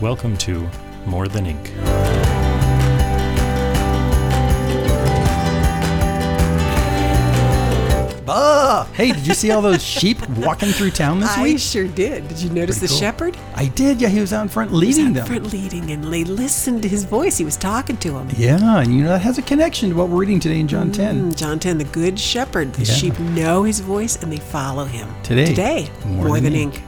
Welcome to More Than Ink. Ah, hey, did you see all those sheep walking through town this week? I week? sure did. Did you notice Pretty the cool. shepherd? I did. Yeah, he was out in front He was leading out them. front leading, and they listened to his voice. He was talking to him. Yeah, and you know that has a connection to what we're reading today in John 10. Mm, John 10, the good shepherd. The Yeah. sheep know his voice and they follow him. Today, Today, more more, than than, ink.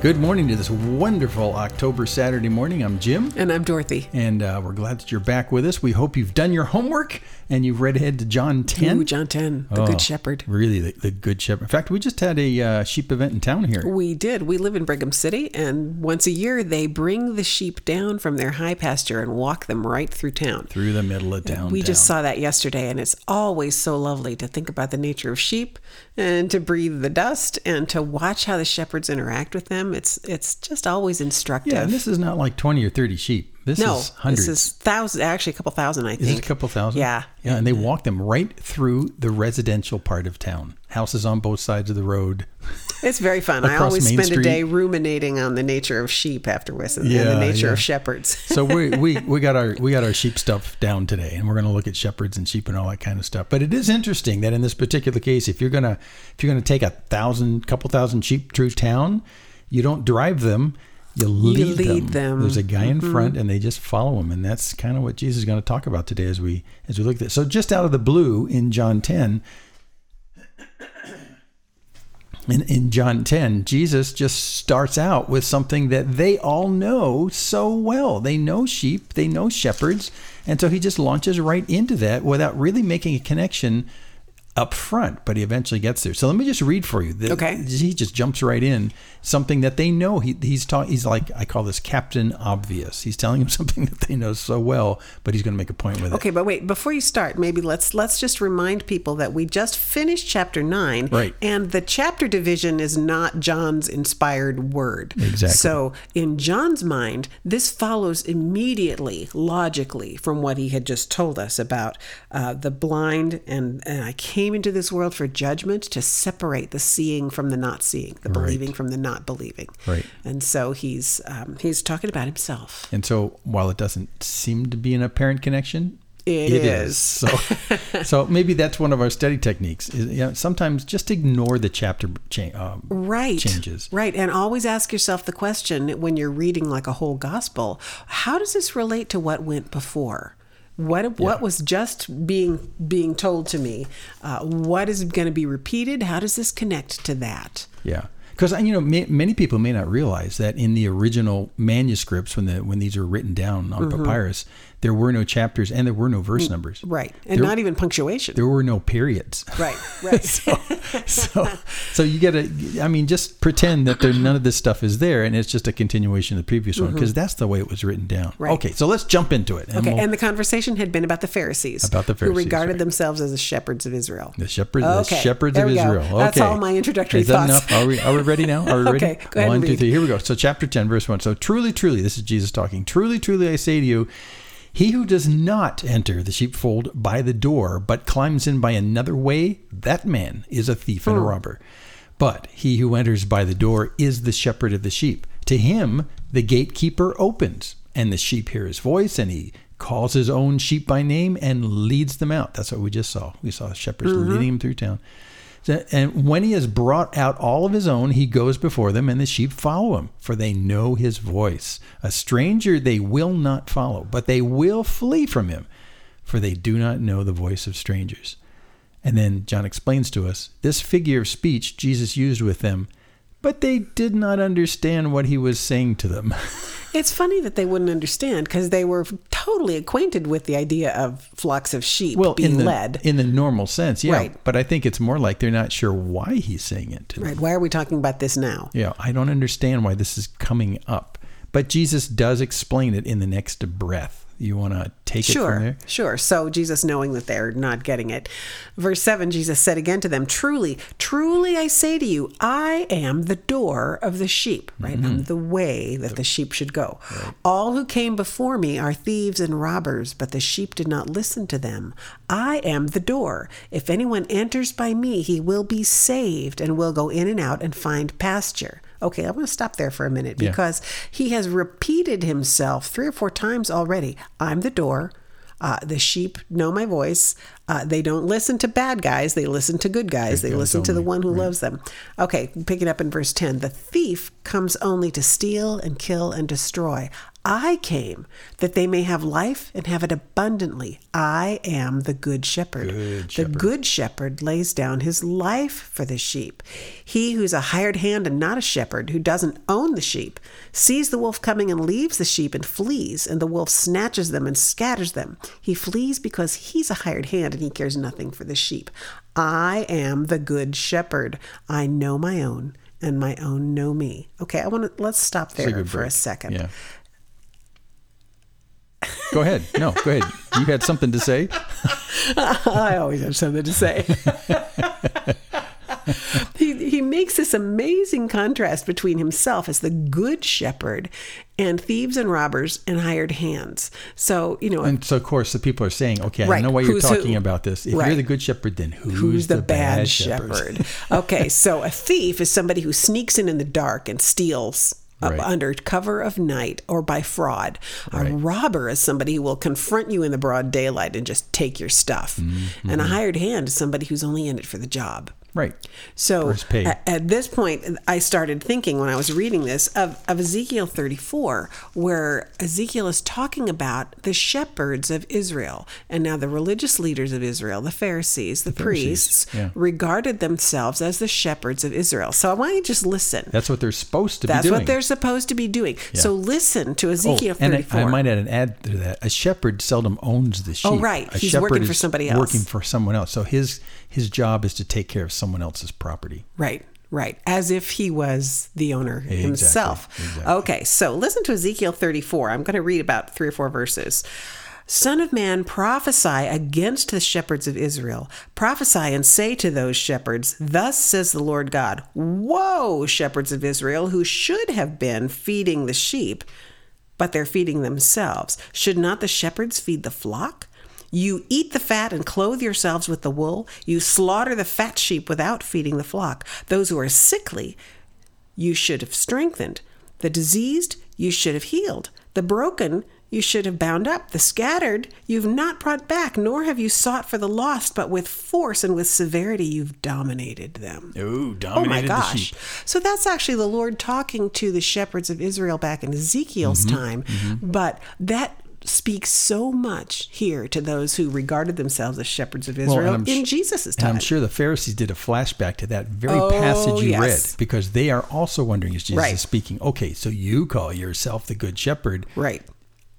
Good morning to this wonderful October Saturday morning. I'm Jim, And I'm Dorothy. and uh, we're glad that you're back with us. We hope you've done your homework and you've read ahead to John 10. Ooh, John 10, the Oh, good shepherd. Really, the, the good shepherd. In fact, we just had a uh, sheep event in town here. We did. We live in Brigham City, and once a year they bring the sheep down from their high pasture and walk them right through town. Through the middle of town. We just saw that yesterday, and it's always so lovely to think about the nature of sheep and to breathe the dust and to watch how the shepherds interact with them. It's it's just always instructive. Yeah, and this is not like 20 or 30 sheep. This no, is hundreds. this is thousands. Actually, a couple thousand. I Is think it a couple thousand? Yeah, Yeah, and they walk them right through the residential part of town. Houses on both sides of the road. it's very fun. I always Main spend Street. a day ruminating on the nature of sheep afterwards and, and Yeah, the nature yeah. of shepherds. So we, we we got our we got our sheep stuff down today, and we're going to look at shepherds and sheep and all that kind of stuff. But it is interesting that in this particular case, if you're gonna if you're gonna take a thousand, couple thousand sheep through town, you don't drive them. You lead, lead them. There's a guy in Mm-hmm. front, and they just follow him, and that's kind of what Jesus is going to talk about today as we as we look at this. So just out of the blue in John 10, in, in John 10, Jesus just starts out with something that they all know so well. They know sheep, they know shepherds, and so he just launches right into that without really making a connection up front, but he eventually gets there. So let me just read for you. The- Okay. He just jumps right in something that they know. He, he's taught. He's like I call this Captain Obvious. He's telling him something that they know so well, but he's going to make a point with it. Okay, but wait, before you start, maybe let's let's just remind people that we just finished chapter 9 Right. and the chapter division is not John's inspired word. Exactly. So, in John's mind, this follows immediately, logically from what he had just told us about uh, the blind and and I came into this world for judgment to separate the seeing from the not seeing, the believing from the not believing. Right. And so he's um, he's talking about himself. And so, while it doesn't seem to be an apparent connection, It it is. is. So, so maybe that's one of our study techniques. Is, you know, sometimes just ignore the chapter cha- um, right changes. right and always ask yourself the question when you're reading like a whole gospel how does this relate to what went before what what was just being being told to me uh, what is going to be repeated? How does this connect to that? Yeah, because you know ma- many people may not realize that in the original manuscripts, when the when these were written down on Mm-hmm. papyrus, there were no chapters and there were no verse numbers. Mm, right and There- not even punctuation There were no periods. right right so, so, so you get to, I mean, just pretend that there, none of this stuff is there, and it's just a continuation of the previous one, because that's the way it was written down. Mm-hmm. Right. Okay, so let's jump into it. And okay we'll- and the conversation had been about the pharisees About the Pharisees. who regarded right. themselves as the shepherds of israel The shepherds, the shepherds there of. Israel. Okay. That's all my introductory Is that thoughts. enough? Are we, are we ready now? Are we ready? Okay, go ahead One, two, three. Here we go. So, chapter 10, verse 1. So, truly, truly, this is Jesus talking. Truly, truly, I say to you, he who does not enter the sheepfold by the door, but climbs in by another way, that man is a thief and a hmm. robber. But he who enters by the door is the shepherd of the sheep. To him, the gatekeeper opens, and the sheep hear his voice, and he calls his own sheep by name and leads them out. That's what we just saw. We saw shepherds mm-hmm. leading him through town. And when he has brought out all of his own, he goes before them, and the sheep follow him, for they know his voice. A stranger they will not follow, but they will flee from him, for they do not know the voice of strangers. And then John explains to us this figure of speech Jesus used with them, but they did not understand what he was saying to them. It's funny that they wouldn't understand because they were totally acquainted with the idea of flocks of sheep well, being in the, led. in the normal sense, yeah. Right. But I think it's more like they're not sure why he's saying it to them. Right. Why are we talking about this now? Yeah, I don't understand why this is coming up. But Jesus does explain it in the next breath. You want to take it from Sure, there? sure. So Jesus, knowing that they're not getting it, verse 7, Jesus said again to them, Truly, truly I say to you, I am the door of the sheep, right? Mm-hmm. I'm the way that the sheep should go. All who came before me are thieves and robbers, but the sheep did not listen to them. I am the door. If anyone enters by me, he will be saved and will go in and out and find pasture. Okay, I'm going to stop there for a minute Yeah. because he has repeated himself three or four times already. I'm the door. Uh, the sheep know my voice. Uh, they don't listen to bad guys. They listen to good guys. They listen to the one who loves them. Okay, pick it up in verse 10 The thief comes only to steal and kill and destroy. I came that they may have life and have it abundantly. I am the good shepherd. Good the good shepherd lays down his life for the sheep. He who's a hired hand and not a shepherd, who doesn't own the sheep, sees the wolf coming and leaves the sheep and flees, and the wolf snatches them and scatters them. He flees because he's a hired hand and he cares nothing for the sheep. I am the good shepherd. I know my own, and my own know me. Okay, I want to let's stop a there good for a second. Yeah. Go ahead. No, go ahead. You had something to say? I always have something to say. he, he makes this amazing contrast between himself as the good shepherd and thieves and robbers and hired hands. So, you know, And so, of course, the people are saying, okay, I know why you're Who's who? talking about this. If Right. you're the good shepherd, then who's, who's the, bad, shepherd? shepherd? okay, so a thief is somebody who sneaks in in the dark and steals. Right. under cover of night or by fraud. A Right. robber is somebody who will confront you in the broad daylight and just take your stuff. Mm-hmm. And a hired hand is somebody who's only in it for the job. Right. So For his pay. at, at this point, I started thinking when I was reading this of, of Ezekiel 34, where Ezekiel is talking about the shepherds of Israel. And now the religious leaders of Israel, the Pharisees, the, Pharisees, priests, yeah. regarded themselves as the shepherds of Israel. So I want you to just listen. That's what they're supposed to That's be doing. That's what they're supposed to be doing. So listen to Oh, Ezekiel and I, 34. I might add an add to that. A shepherd seldom owns the oh, sheep. Oh, right. A He's working for somebody else. Working for someone else. So his his job is to take care of someone else's property. Right, right. As if he was the owner himself. exactly. Okay, so listen to Ezekiel 34. I'm going to read about three or four verses. Son of man, prophesy against the shepherds of Israel. Prophesy and say to those shepherds, Thus says the Lord God Woe, shepherds of Israel, who should have been feeding the sheep, but they're feeding themselves. Should not the shepherds feed the flock? You eat the fat and clothe yourselves with the wool. You slaughter the fat sheep without feeding the flock. Those who are sickly, you should have strengthened. The diseased, you should have healed. The broken, you should have bound up. The scattered, you've not brought back, nor have you sought for the lost, but with force and with severity you've dominated them. Ooh, Oh my gosh. So that's actually the Lord talking to the shepherds of Israel back in Ezekiel's Mm-hmm. time. But that speaks so much here to those who regarded themselves as shepherds of Israel I'm in sh- Jesus' And time. I'm sure the Pharisees did a flashback to that very Oh, passage you yes. read because they are also wondering is Jesus Right. is speaking. Okay, so you call yourself the good shepherd Right,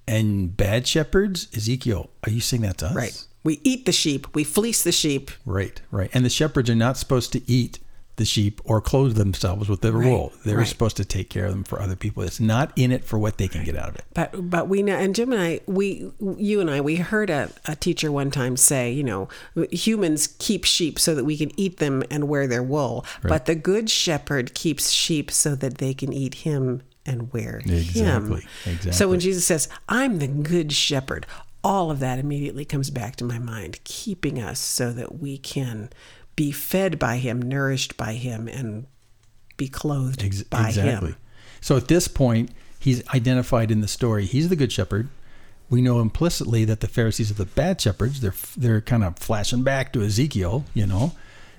and bad shepherds? Ezekiel, are you saying that to us? right. We eat the sheep, we fleece the sheep. Right, right. And the shepherds are not supposed to eat the sheep or clothe themselves with the wool. They're right. supposed to take care of them for other people. It's not in it for what they can get out of it. But but we know, and Jim and I, we, you and I, we heard a, a teacher one time say, you know, humans keep sheep so that we can eat them and wear their wool, but the good shepherd keeps sheep so that they can eat him and wear Exactly, him. exactly. So when Jesus says, "I'm the good shepherd," all of that immediately comes back to my mind, keeping us so that we can be fed by Him, nourished by Him, and be clothed Ex- by exactly. Him. So at this point, he's identified in the story. He's the good shepherd. We know implicitly that the Pharisees are the bad shepherds. They're they're kind of flashing back to Ezekiel, you know.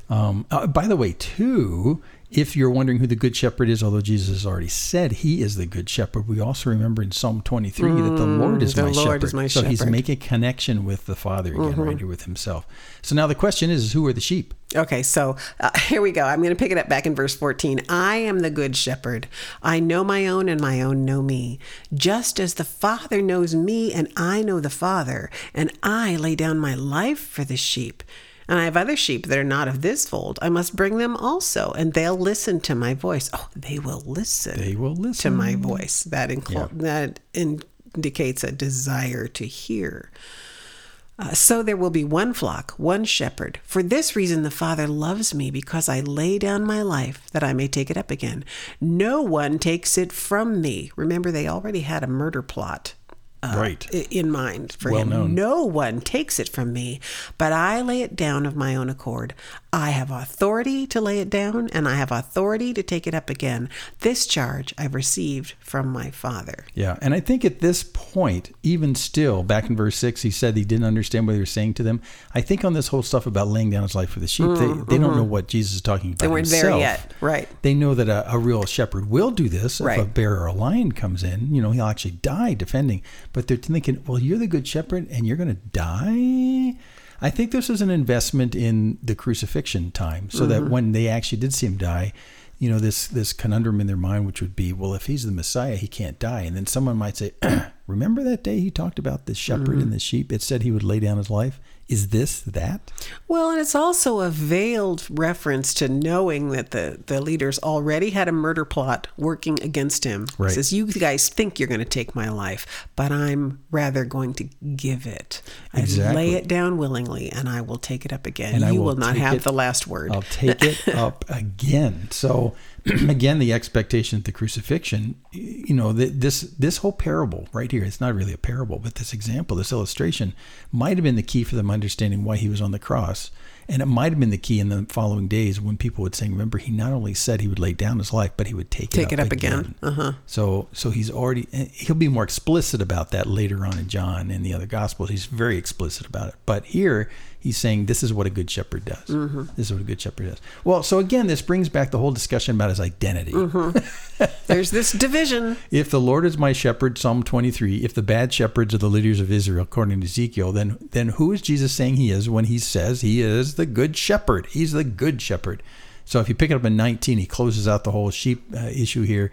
Um, uh, by the way, too, if you're wondering who the good shepherd is, although Jesus has already said he is the good shepherd, we also remember in Psalm 23 that the Lord is Mm, the my Lord shepherd. is my so he's shepherd. Mm-hmm. making a connection with the Father again, right here with himself. So now the question is, who are the sheep? Okay, so uh, here we go. I'm going to pick it up back in verse 14. I am the good shepherd. I know my own, and my own know me. Just as the Father knows me, and I know the Father, and I lay down my life for the sheep. And I have other sheep that are not of this fold. I must bring them also, and they'll listen to my voice. Oh, they will listen They will listen to my voice. That incl- that indicates a desire to hear. Uh, so there will be one flock, one shepherd. For this reason, the Father loves me, because I lay down my life that I may take it up again. No one takes it from me. Remember, they already had a murder plot. Uh, Right. in mind for Well him. known. No one takes it from me, but I lay it down of my own accord. I have authority to lay it down, and I have authority to take it up again. This charge I've received from my Father. Yeah, and I think at this point, even still, back in verse six, he said he didn't understand what he was saying to them. I think on this whole stuff about laying down his life for the sheep, they, they don't know what Jesus is talking about. They weren't there yet. Right. They know that a, a real shepherd will do this. If a bear or a lion comes in, you know, he'll actually die defending. But they're thinking, well, you're the good shepherd and you're going to die? I think this is an investment in the crucifixion time so that Mm-hmm. when they actually did see him die, you know, this, this conundrum in their mind, which would be, well, if he's the Messiah, he can't die. And then someone might say, remember that day he talked about the shepherd Mm-hmm. and the sheep? It said he would lay down his life. Is this that? Well, and it's also a veiled reference to knowing that the, the leaders already had a murder plot working against him. He Right. says, You guys think you're going to take my life, but I'm rather going to give it. I Exactly. lay it down willingly, and I will take it up again. And I you will will not have it- the last word. I'll take it up again. So again, the expectation at the crucifixion, you know, th- this this whole parable right here, it's not really a parable, but this example, this illustration might have been the key for the them understanding why he was on the cross. And it might have been the key in the following days when people would say, remember, he not only said he would lay down his life, but he would take, Take it it up, up again. Uh-huh. So so he's already he'll be more explicit about that later on in John and the other gospels. He's very explicit about it. But here he's saying this is what a good shepherd does. Mm-hmm. This is what a good shepherd does. Well, so again, this brings back the whole discussion about his identity. Mm-hmm. There's this division. If the Lord is my shepherd, Psalm 23, if the bad shepherds are the leaders of Israel, according to Ezekiel, then then who is Jesus saying he is when he says he is the good shepherd? He's the good shepherd. So if you pick it up in 19, he closes out the whole sheep uh, issue here.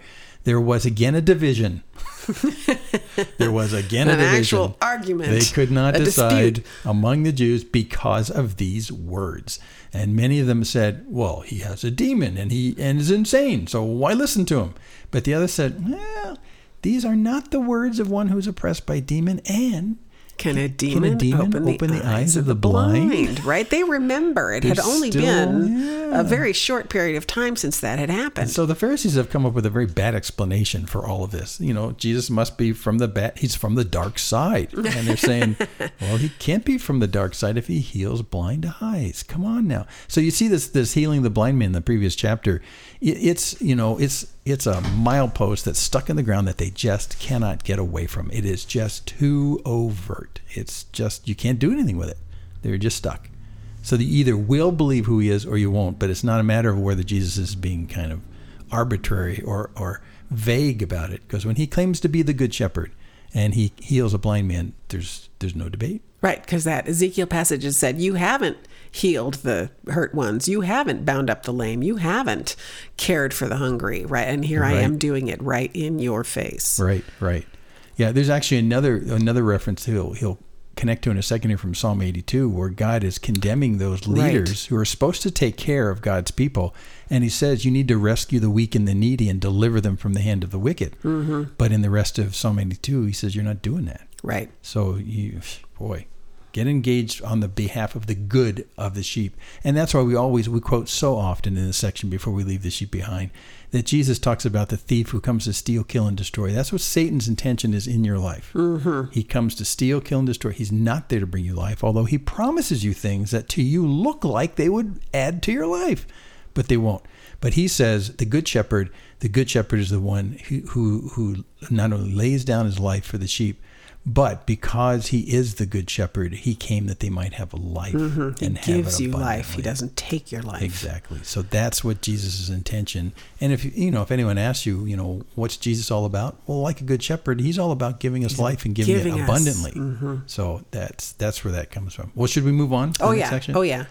There was again a division. there was again a An division. actual argument. They could not decide dispute. among the Jews because of these words. And many of them said, "Well, he has a demon and he and is insane, so why listen to him?" But the others said, "Well, these are not the words of one who's oppressed by demon and Can a demon, demon open, the, eyes of the blind? Right? They remember it had They're only still- been yeah. a very short period of time since that had happened. And So the Pharisees have come up with a very bad explanation for all of this. You know, Jesus must be from the bad, he's from the dark side. And they're saying, well, he can't be from the dark side if he heals blind eyes. Come on now. So you see this this healing the blind man in the previous chapter. It, it's, you know, it's it's a milepost that's stuck in the ground that they just cannot get away from. It is just too overt. It's just you can't do anything with it. They're just stuck. So you either will believe who he is or you won't, but it's not a matter of whether Jesus is being kind of arbitrary or, or vague about it. Because when he claims to be the good shepherd and he heals a blind man, there's there's no debate. Right, because that Ezekiel passage has said, You haven't healed the hurt ones. You haven't bound up the lame. You haven't cared for the hungry. Right. And here I am doing it right in your face. Right, right. Yeah, there's actually another another reference he'll he'll connect to in a second here from Psalm 82, where God is condemning those Right. leaders who are supposed to take care of God's people, and He says you need to rescue the weak and the needy and deliver them from the hand of the wicked. Mm-hmm. But in the rest of Psalm 82, He says you're not doing that. Right. So you, boy, get engaged on the behalf of the good of the sheep, and that's why we always we quote so often in this section before we leave the sheep behind that Jesus talks about the thief who comes to steal, kill, and destroy. That's what Satan's intention is in your life. Mm-hmm. He comes to steal, kill, and destroy. He's not there to bring you life, although he promises you things that to you look like they would add to your life, but they won't. But he says the good shepherd, the good shepherd is the one who who, who not only lays down his life for the sheep, But because he is the good shepherd, he came that they might have life mm-hmm. He and have gives you life. He doesn't take your life. Exactly. So that's what Jesus' intention. And if you know, if anyone asks you, you know, what's Jesus all about? Well, like a good shepherd, he's all about giving us life and giving, giving it abundantly. Mm-hmm. So that's that's where that comes from. Well, should we move on? To Oh yeah. Section? Oh yeah.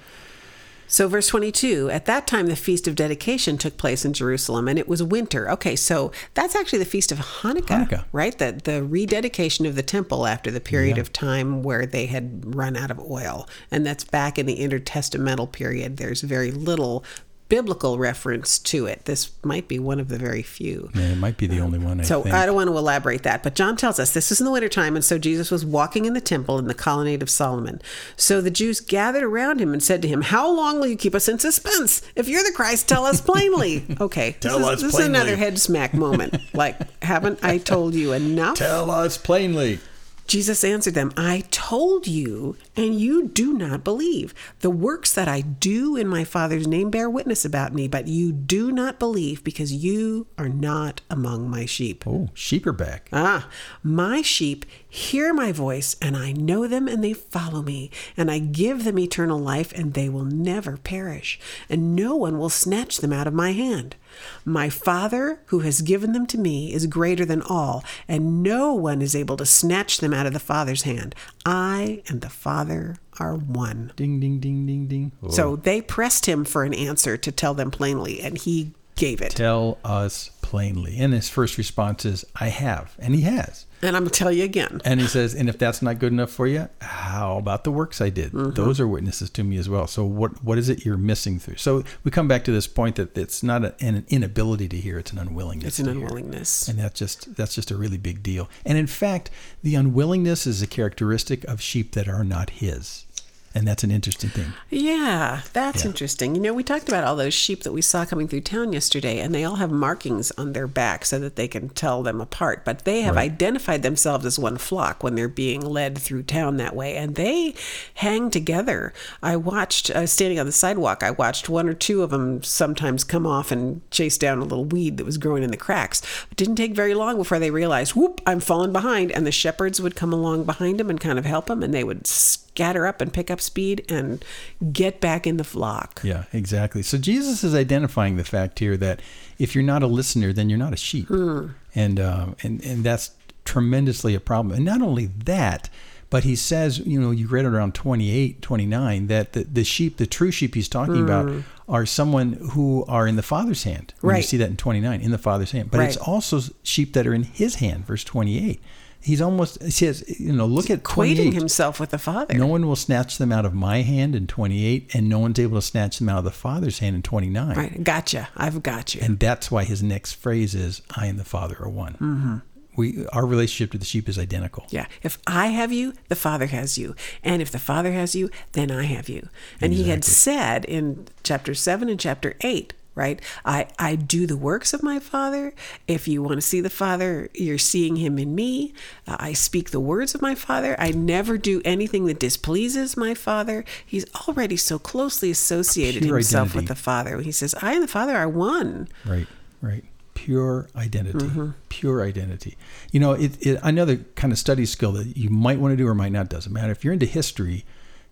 So verse 22, at that time the feast of dedication took place in Jerusalem and it was winter. Okay, so that's actually the feast of Hanukkah, Hanukkah. right? The the rededication of the temple after the period Yeah. of time where they had run out of oil. And that's back in the intertestamental period. There's very little biblical reference to it. This might be one of the very few. Yeah, it might be the um, only one. I So think. I don't want to elaborate that, but John tells us this was in the wintertime, and so Jesus was walking in the temple in the colonnade of Solomon. So the Jews gathered around him and said to him, How long will you keep us in suspense? If you're the Christ, tell us plainly. Okay. Tell is, us this is another head smack moment. Like, haven't I told you enough? Tell us plainly. Jesus answered them, I told you, and you do not believe. The works that I do in my Father's name bear witness about me, but you do not believe because you are not among my sheep. Oh, sheep are back. Ah, my sheep hear my voice, and I know them, and they follow me. And I give them eternal life, and they will never perish, and no one will snatch them out of my hand. My Father, who has given them to me, is greater than all, and no one is able to snatch them out of the Father's hand. I and the Father are one. Ding, ding, ding, ding, ding. Oh. So they pressed him for an answer to tell them plainly, and he gave it. tell us plainly. And his first response is, I have. And he has. And I'm going to tell you again. And he says, and if that's not good enough for you, how about the works I did? Mm-hmm. Those are witnesses to me as well. So what what is it you're missing through? So we come back to this point that it's not a, an inability to hear; it's an unwillingness. It's an to hear. unwillingness. and that's just that's just a really big deal. And in fact, the unwillingness is a characteristic of sheep that are not his, and that's an interesting thing. Yeah, that's Yeah. interesting. You know, we talked about all those sheep that we saw coming through town yesterday, and they all have markings on their back so that they can tell them apart. But they have Right. identified themselves as one flock when they're being led through town that way, and they hang together. I watched, uh, standing on the sidewalk, I watched one or two of them sometimes come off and chase down a little weed that was growing in the cracks. It didn't take very long before they realized, whoop, I'm falling behind. And the shepherds would come along behind them and kind of help them, and they would scatter up and pick up speed and get back in the flock. Yeah, exactly. So Jesus is identifying the fact here that if you're not a listener, then you're not a sheep, and um, and and that's tremendously a problem. And not only that, but he says, you know, you read it around 28, 29, that the, the sheep, the true sheep he's talking about, are someone who are in the Father's hand. When You Right. see that in 29, in the Father's hand. But it's also sheep that are in his hand, verse 28. He's almost, he says, you know, look at Equating himself with the Father. No one will snatch them out of my hand in 28, and no one's able to snatch them out of the Father's hand in 29. Right, gotcha. I've got you. And that's why his next phrase is, I and the Father are one. Mm-hmm. We, our relationship to the sheep is identical. Yeah. If I have you, the Father has you. And if the Father has you, then I have you. And he had said in chapter 7 and chapter 8, right? I, I do the works of my Father. If you want to see the Father, you're seeing him in me. Uh, I speak the words of my Father. I never do anything that displeases my Father. He's already so closely associated Pure himself identity. with the Father. He says, I and the Father are one. Right, right. Pure identity. Mm-hmm. Pure identity. You know, it, it, another kind of study skill that you might want to do or might not, doesn't matter. If you're into history,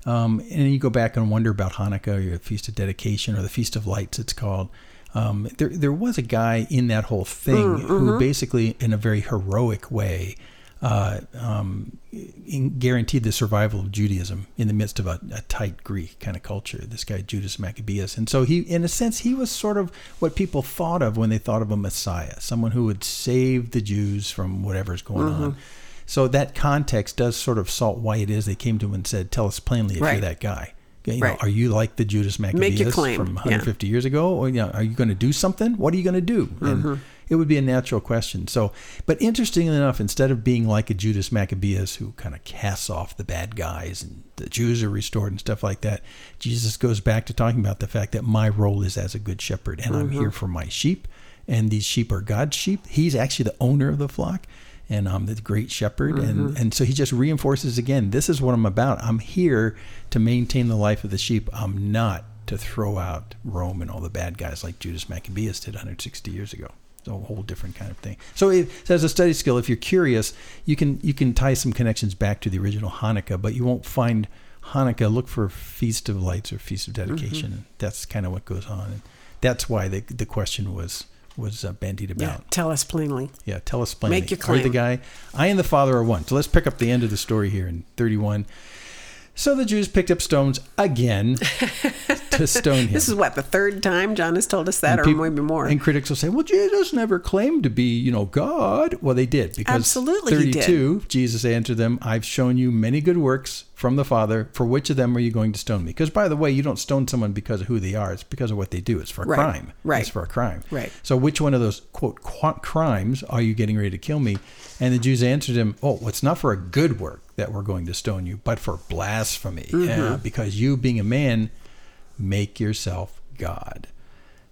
um, and you go back and wonder about Hanukkah or the Feast of Dedication or the Feast of Lights, it's called. Um, there, there was a guy in that whole thing who basically, in a very heroic way, uh, um, in- guaranteed the survival of Judaism in the midst of a, a tight Greek kind of culture. This guy Judas Maccabeus, and so he, in a sense, he was sort of what people thought of when they thought of a Messiah, someone who would save the Jews from whatever's going on. So that context does sort of salt why it is they came to him and said, "Tell us plainly if Right. you're that guy." You know, Right. are you like the Judas Maccabeus from yeah. 150 years ago, or you know, are you going to do something? What are you going to do? And Mm-hmm. it would be a natural question. So, but interestingly enough, instead of being like a Judas Maccabeus who kind of casts off the bad guys and the Jews are restored and stuff like that, Jesus goes back to talking about the fact that my role is as a good shepherd, and I'm Mm-hmm. here for my sheep, and these sheep are God's sheep. He's actually the owner of the flock. And I'm the great shepherd, Mm-hmm. and and so he just reinforces again. This is what I'm about. I'm here to maintain the life of the sheep. I'm not to throw out Rome and all the bad guys like Judas Maccabeus did 160 years ago. It's a whole different kind of thing. So, it, so as a study skill, if you're curious, you can you can tie some connections back to the original Hanukkah, but you won't find Hanukkah. Look for Feast of Lights or Feast of Dedication. Mm-hmm. That's kind of what goes on, and that's why the the question was was uh, bandied Yeah, about. tell us plainly. Yeah, tell us plainly. Make your Are the guy? I and the Father are one. So let's pick up the end of the story here in 31. So the Jews picked up stones again to stone him. This is what the third time John has told us that, And or peop- maybe more. And critics will say, "Well, Jesus never claimed to be, you know, God." Well, they did because Absolutely he did. 32, Jesus answered them, "I've shown you many good works from the Father. For which of them are you going to stone me?" Because by the way, you don't stone someone because of who they are; it's because of what they do. It's for a Right, crime. right. It's for a crime. Right. So, which one of those quote crimes are you getting ready to kill me? And the Jews answered him, "Oh, it's not for a good work that we're going to stone you, but for blasphemy, Mm-hmm. yeah, because you, being a man, make yourself God."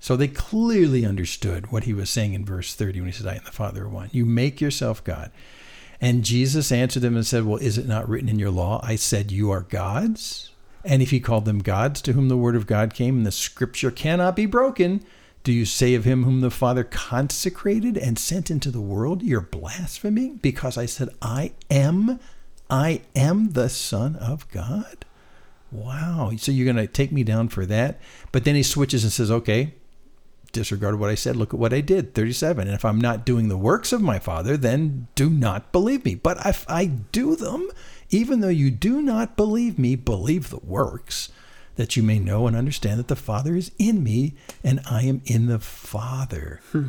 So they clearly understood what he was saying in verse 30 when he said, I and the Father are one. You make yourself God. And Jesus answered them and said, Well, is it not written in your law? I said, You are gods. And if he called them gods to whom the word of God came, and the scripture cannot be broken, do you say of him whom the Father consecrated and sent into the world, You're blaspheming? Because I said, I am, I am the Son of God? Wow. So you're going to take me down for that? But then he switches and says, Okay, disregard what I said. Look at what I did. 37. And if I'm not doing the works of my Father, then do not believe me. But if I do them, even though you do not believe me, believe the works, that you may know and understand that the Father is in me and I am in the Father. Hmm.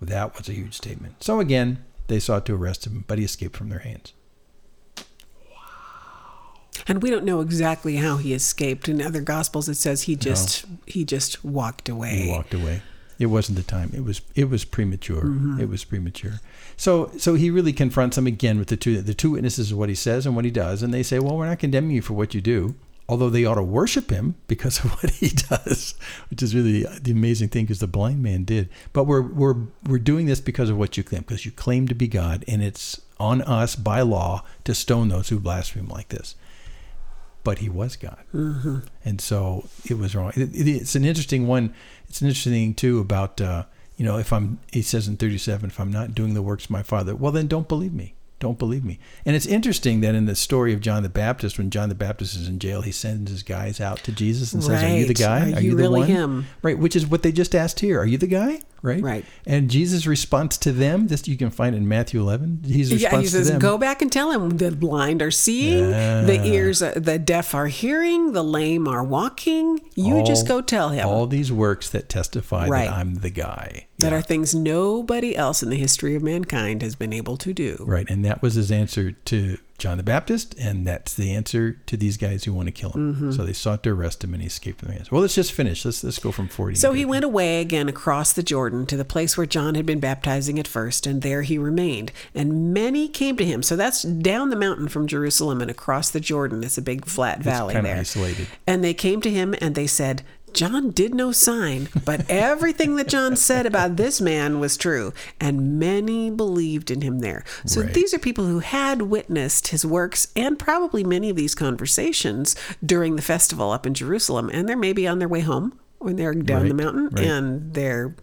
That was a huge statement. So again, they sought to arrest him, but he escaped from their hands. and we don't know exactly how he escaped. In other gospels, it says he just he just walked away. He walked away. It wasn't the time. It was it was premature. Mm-hmm. It was premature. So so he really confronts them again with the two the two witnesses of what he says and what he does, and they say, "Well, we're not condemning you for what you do." Although they ought to worship him because of what he does, which is really the amazing thing, because the blind man did. But we're we're we're doing this because of what you claim, because you claim to be God, and it's on us by law to stone those who blaspheme like this but he was God. Mm-hmm. And so it was wrong. It, it, it's an interesting one. It's an interesting thing too about, uh, you know, if I'm, he says in 37, if I'm not doing the works of my father, well, then don't believe me. Don't believe me. And it's interesting that in the story of John the Baptist, when John the Baptist is in jail, he sends his guys out to Jesus and says, Are you the guy? Are you the really one? him? Right. Which is what they just asked here. Are you the guy? Right. Right. And Jesus' response to them, this you can find in Matthew 11. His response Yeah, he to says, them, "Go back and tell him the blind are seeing, the ears, are, the deaf are hearing, the lame are walking. You just go tell him all these works that testify Right. that I'm the guy. that Yeah. are things nobody else in the history of mankind has been able to do." Right, and that was his answer to John the Baptist, and that's the answer to these guys who want to kill him. Mm-hmm. So they sought to arrest him, and he escaped from their hands. Well, let's just finish. Let's let's go from forty. So he went away again across the Jordan to the place where John had been baptizing at first, and there he remained. And many came to him. So that's down the mountain from Jerusalem and across the Jordan. It's a big flat valley kinda there. isolated. And they came to him and they said, John did no sign, but everything that John said about this man was true, and many believed in him there. So Right. these are people who had witnessed his works and probably many of these conversations during the festival up in Jerusalem, and they're maybe on their way home when they're down the mountain, right. and they're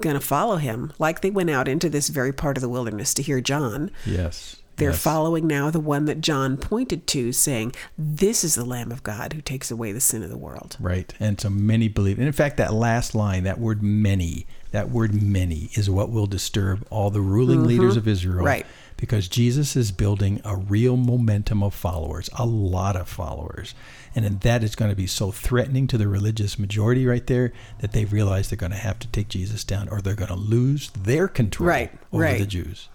going to follow him, like they went out into this very part of the wilderness to hear John. yes, They're yes. following now the one that John pointed to, saying, This is the Lamb of God who takes away the sin of the world. Right, and so many believe. And in fact, that last line, that word "many," that word "many" is what will disturb all the ruling leaders of Israel. Mm-hmm. Right. because Jesus is building a real momentum of followers, a lot of followers. And then that is going to be so threatening to the religious majority right there that they realize they're going to have to take Jesus down or they're going to lose their control Right, over right. the Jews.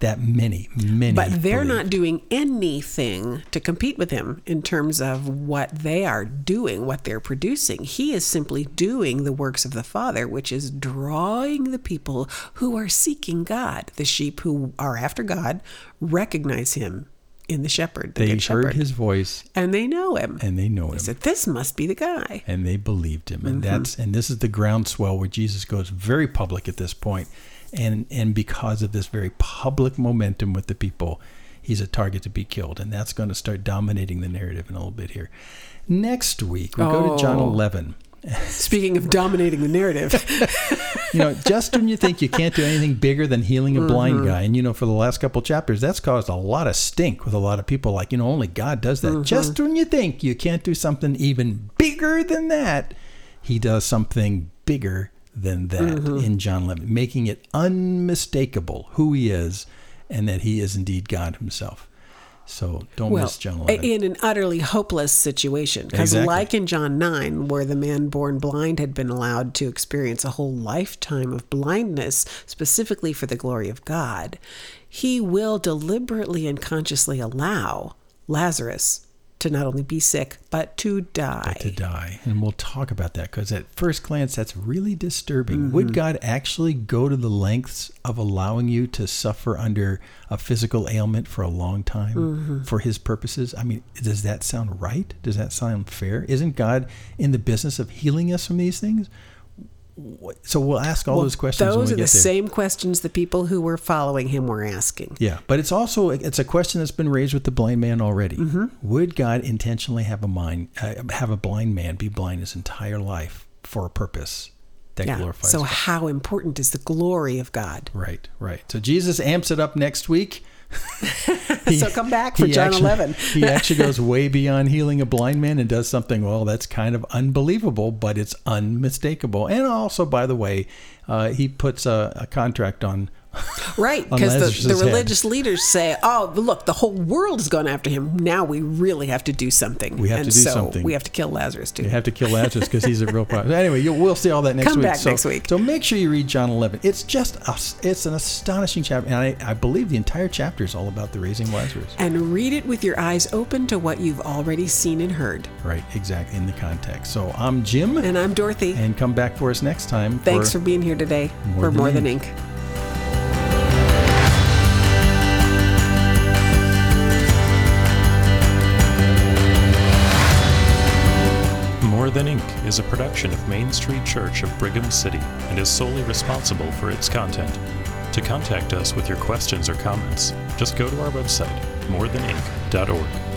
That many, many. But they're believe. not doing anything to compete with him in terms of what they are doing, what they're producing. He is simply doing the works of the Father, which is drawing the people who are seeking God. The sheep who are after God recognize him in the shepherd, the They heard shepherd. his voice and they know him. and they know him. They said, This must be the guy. and they believed him and Mm-hmm. that's and this is the groundswell where jesus goes very public at this point and and because of this very public momentum with the people he's a target to be killed and that's going to start dominating the narrative in a little bit here next week we go to john Oh. 11 Speaking of dominating the narrative, you know, just when you think you can't do anything bigger than healing a blind Mm-hmm. guy, and you know, for the last couple chapters, that's caused a lot of stink with a lot of people. Like, you know, only God does that. Mm-hmm. Just when you think you can't do something even bigger than that, He does something bigger than that Mm-hmm. in John 11, making it unmistakable who He is and that He is indeed God Himself. So don't well, miss John 11. in an utterly hopeless situation. Because, Exactly. like in John 9, where the man born blind had been allowed to experience a whole lifetime of blindness, specifically for the glory of God, he will deliberately and consciously allow Lazarus to not only be sick, but to die. to die. And we'll talk about that because at first glance, that's really disturbing. Mm-hmm. Would God actually go to the lengths of allowing you to suffer under a physical ailment for a long time Mm-hmm. for his purposes? I mean, does that sound right? Does that sound fair? Isn't God in the business of healing us from these things? So we'll ask all Well, those questions when Those are the there. same questions the people who were following him were asking. Yeah, but it's also it's a question that's been raised with the blind man already. Mm-hmm. Would God intentionally have a mind uh, have a blind man be blind his entire life for a purpose that Yeah. glorifies So, God? how important is the glory of God? Right, right. So Jesus amps it up next week. So come back for he John actually- 11. he actually goes way beyond healing a blind man and does something, well, that's kind of unbelievable, but it's unmistakable. And also, by the way, uh, he puts a, a contract on. Right, because the, the head. religious leaders say, "Oh, look, the whole world is going after him. Now we really have to do something. We have and to do so something. We have to kill Lazarus too." You have to kill Lazarus because he's a real problem. Anyway, you'll, we'll see all that next Come week. back so, next week. So make sure you read John 11. It's just a, it's an astonishing chapter, and I, I believe the entire chapter is all about the raising Lazarus. and read it with your eyes open to what you've already seen and heard. Right, exactly in the context. So I'm Jim, And I'm Dorothy. and come back for us next time. Thanks for being here today More for Than More Than Ink. Ink. Is a production of Main Street Church of Brigham City and is solely responsible for its content. To contact us with your questions or comments, just go to our website, morethanink.org.